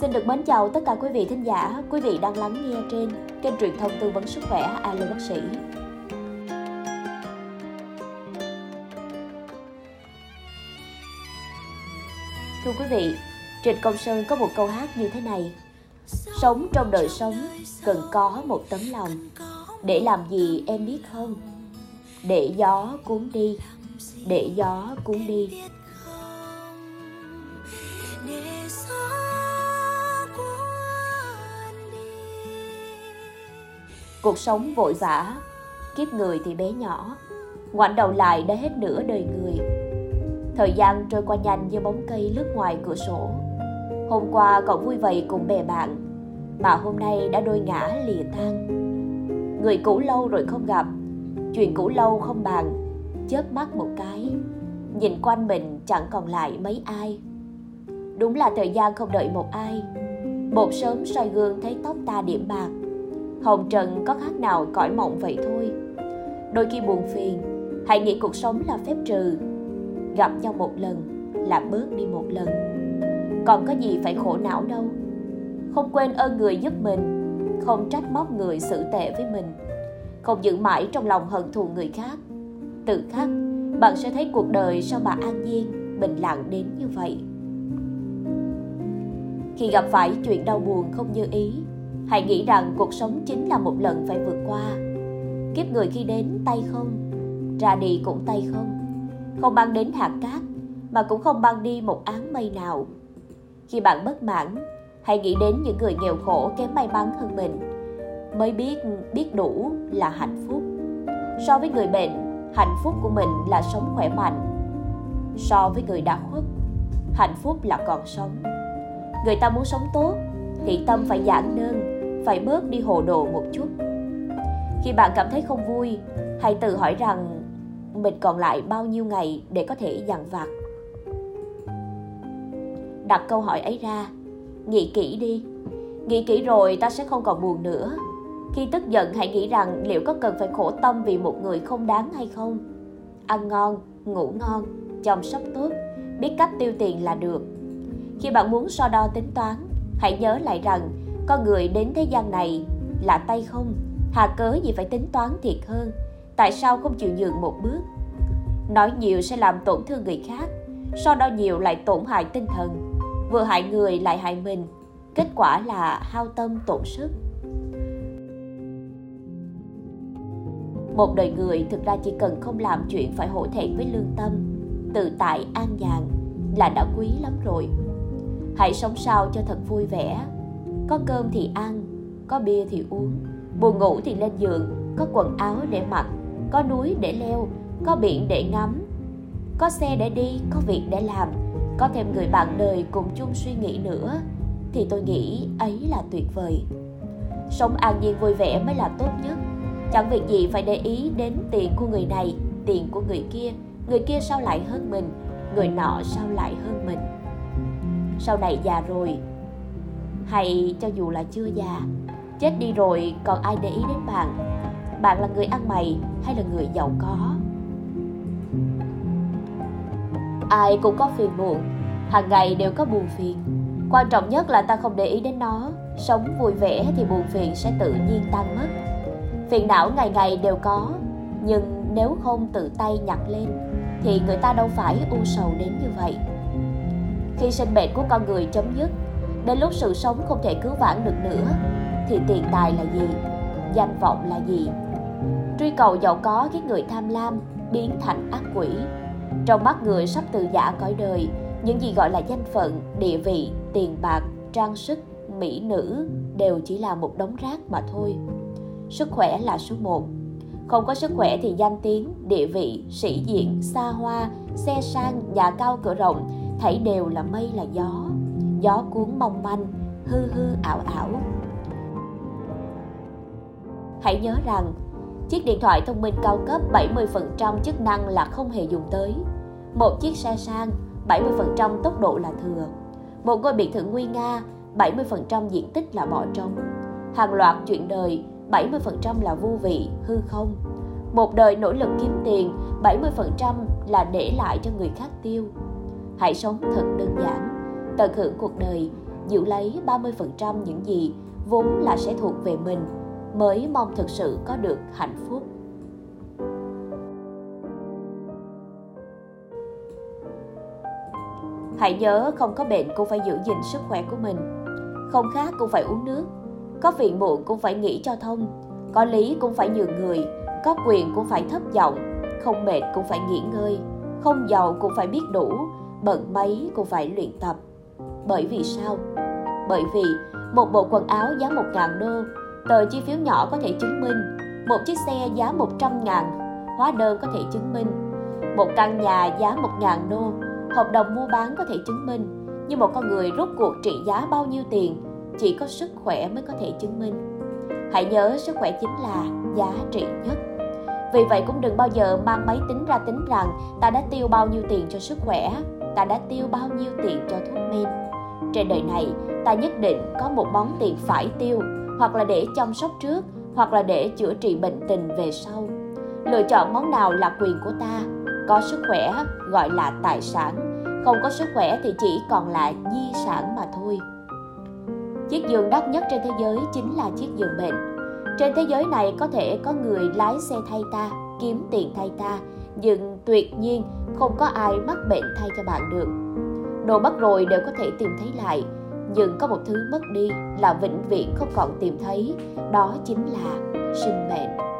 Xin được mến chào tất cả quý vị thính giả, quý vị đang lắng nghe trên kênh truyền thông tư vấn sức khỏe Alo Bác sĩ. Thưa quý vị, Trịnh Công Sơn có một câu hát như thế này Sống trong đời sống cần có một tấm lòng Để làm gì em biết không? Để gió cuốn đi Để gió cuốn đi Cuộc sống vội vã, kiếp người thì bé nhỏ, ngoảnh đầu lại đã hết nửa đời người. Thời gian trôi qua nhanh như bóng cây lướt ngoài cửa sổ. Hôm qua cậu vui vầy cùng bè bạn, mà hôm nay đã đôi ngã lìa tan. Người cũ lâu rồi không gặp, chuyện cũ lâu không bàn, chớp mắt một cái, nhìn quanh mình chẳng còn lại mấy ai. Đúng là thời gian không đợi một ai, một sớm soi gương thấy tóc ta điểm bạc, hồng trần có khác nào cõi mộng vậy thôi? Đôi khi buồn phiền, hãy nghĩ cuộc sống là phép trừ. Gặp nhau một lần là bớt đi một lần. Còn có gì phải khổ não đâu. Không quên ơn người giúp mình, không trách móc người xử tệ với mình. Không giữ mãi trong lòng hận thù người khác. Tự khắc, bạn sẽ thấy cuộc đời sao mà an nhiên, bình lặng đến như vậy. Khi gặp phải chuyện đau buồn không như ý hãy nghĩ rằng cuộc sống chính là một lần phải vượt qua. Kiếp người khi đến, tay không. Ra đi cũng tay không. Không mang đến hạt cát, mà cũng không mang đi một áng mây nào. Khi bạn bất mãn, hãy nghĩ đến những người nghèo khổ kém may mắn hơn mình, mới biết biết đủ là hạnh phúc. So với người bệnh, hạnh phúc của mình là sống khỏe mạnh. So với người đã khuất, hạnh phúc là còn sống. Người ta muốn sống tốt, thì tâm phải giản đơn phải bớt đi hồ đồ một chút. Khi bạn cảm thấy không vui, hãy tự hỏi rằng mình còn lại bao nhiêu ngày để có thể dằn vặt. Đặt câu hỏi ấy ra, nghĩ kỹ đi. Nghĩ kỹ rồi ta sẽ không còn buồn nữa. Khi tức giận, hãy nghĩ rằng liệu có cần phải khổ tâm vì một người không đáng hay không? Ăn ngon, ngủ ngon, chăm sóc tốt, biết cách tiêu tiền là được. Khi bạn muốn so đo tính toán, hãy nhớ lại rằng con người đến thế gian này là tay không? Hà cớ gì phải tính toán thiệt hơn? Tại sao không chịu nhường một bước? Nói nhiều sẽ làm tổn thương người khác, so đo nhiều lại tổn hại tinh thần. Vừa hại người lại hại mình, kết quả là hao tâm tổn sức. Một đời người thực ra chỉ cần không làm chuyện phải hổ thẹn với lương tâm, tự tại an nhàn là đã quý lắm rồi. Hãy sống sao cho thật vui vẻ có cơm thì ăn, có bia thì uống. Buồn ngủ thì lên giường, có quần áo để mặc, có núi để leo, có biển để ngắm, có xe để đi, có việc để làm, có thêm người bạn đời cùng chung suy nghĩ nữa, thì tôi nghĩ ấy là tuyệt vời. Sống an nhiên vui vẻ mới là tốt nhất. Chẳng việc gì phải để ý đến tiền của người này, tiền của người kia. Người kia sao lại hơn mình, người nọ sao lại hơn mình? Sau này già rồi hay cho dù là chưa già, chết đi rồi còn ai để ý đến bạn? Bạn là người ăn mày hay là người giàu có? Ai cũng có phiền muộn, hàng ngày đều có buồn phiền. Quan trọng nhất là ta không để ý đến nó. Sống vui vẻ thì buồn phiền sẽ tự nhiên tan mất. Phiền não ngày ngày đều có, nhưng nếu không tự tay nhặt lên, thì người ta đâu phải u sầu đến như vậy. Khi sinh mệnh của con người chấm dứt đến lúc sự sống không thể cứu vãn được nữa, thì tiền tài là gì? Danh vọng là gì? Truy cầu giàu có khiến người tham lam biến thành ác quỷ. Trong mắt người sắp từ giả cõi đời, những gì gọi là danh phận, địa vị, tiền bạc, trang sức, mỹ nữ đều chỉ là một đống rác mà thôi. Sức khỏe là số một. Không có sức khỏe thì danh tiếng, địa vị, sĩ diện, xa hoa, xe sang, nhà cao, cửa rộng, thảy đều là mây, là gió gió cuốn mong manh, hư hư ảo ảo. Hãy nhớ rằng, chiếc điện thoại thông minh cao cấp 70% chức năng là không hề dùng tới. Một chiếc xe sang, 70% tốc độ là thừa. Một ngôi biệt thự nguy nga, 70% diện tích là bỏ trống. Hàng loạt chuyện đời, 70% là vô vị, hư không. Một đời nỗ lực kiếm tiền, 70% là để lại cho người khác tiêu. Hãy sống thật đơn giản, tận hưởng cuộc đời, giữ lấy 30% những gì vốn là sẽ thuộc về mình mới mong thực sự có được hạnh phúc. Hãy nhớ không có bệnh cũng phải giữ gìn sức khỏe của mình. Không khác cũng phải uống nước. Có phiền muộn cũng phải nghĩ cho thông. Có lý cũng phải nhường người. Có quyền cũng phải thấp giọng. Không mệt cũng phải nghỉ ngơi. Không giàu cũng phải biết đủ. Bận mấy cũng phải luyện tập. Bởi vì sao? Bởi vì một bộ quần áo giá 1 ngàn đô, tờ chi phiếu nhỏ có thể chứng minh. Một chiếc xe giá 100 ngàn, hóa đơn có thể chứng minh. Một căn nhà giá 1 ngàn đô, hợp đồng mua bán có thể chứng minh nhưng một con người rốt cuộc trị giá bao nhiêu tiền chỉ có sức khỏe mới có thể chứng minh hãy nhớ sức khỏe chính là giá trị nhất vì vậy cũng đừng bao giờ mang máy tính ra tính rằng ta đã tiêu bao nhiêu tiền cho sức khỏe ta đã tiêu bao nhiêu tiền cho thuốc men trên đời này, ta nhất định có một món tiền phải tiêu, hoặc là để chăm sóc trước, hoặc là để chữa trị bệnh tình về sau. Lựa chọn món nào là quyền của ta, có sức khỏe gọi là tài sản, không có sức khỏe thì chỉ còn là di sản mà thôi. Chiếc giường đắt nhất trên thế giới chính là chiếc giường bệnh. Trên thế giới này có thể có người lái xe thay ta, kiếm tiền thay ta, nhưng tuyệt nhiên không có ai mắc bệnh thay cho bạn được đồ mất rồi đều có thể tìm thấy lại. Nhưng có một thứ mất đi là vĩnh viễn không còn tìm thấy, đó chính là sinh mệnh.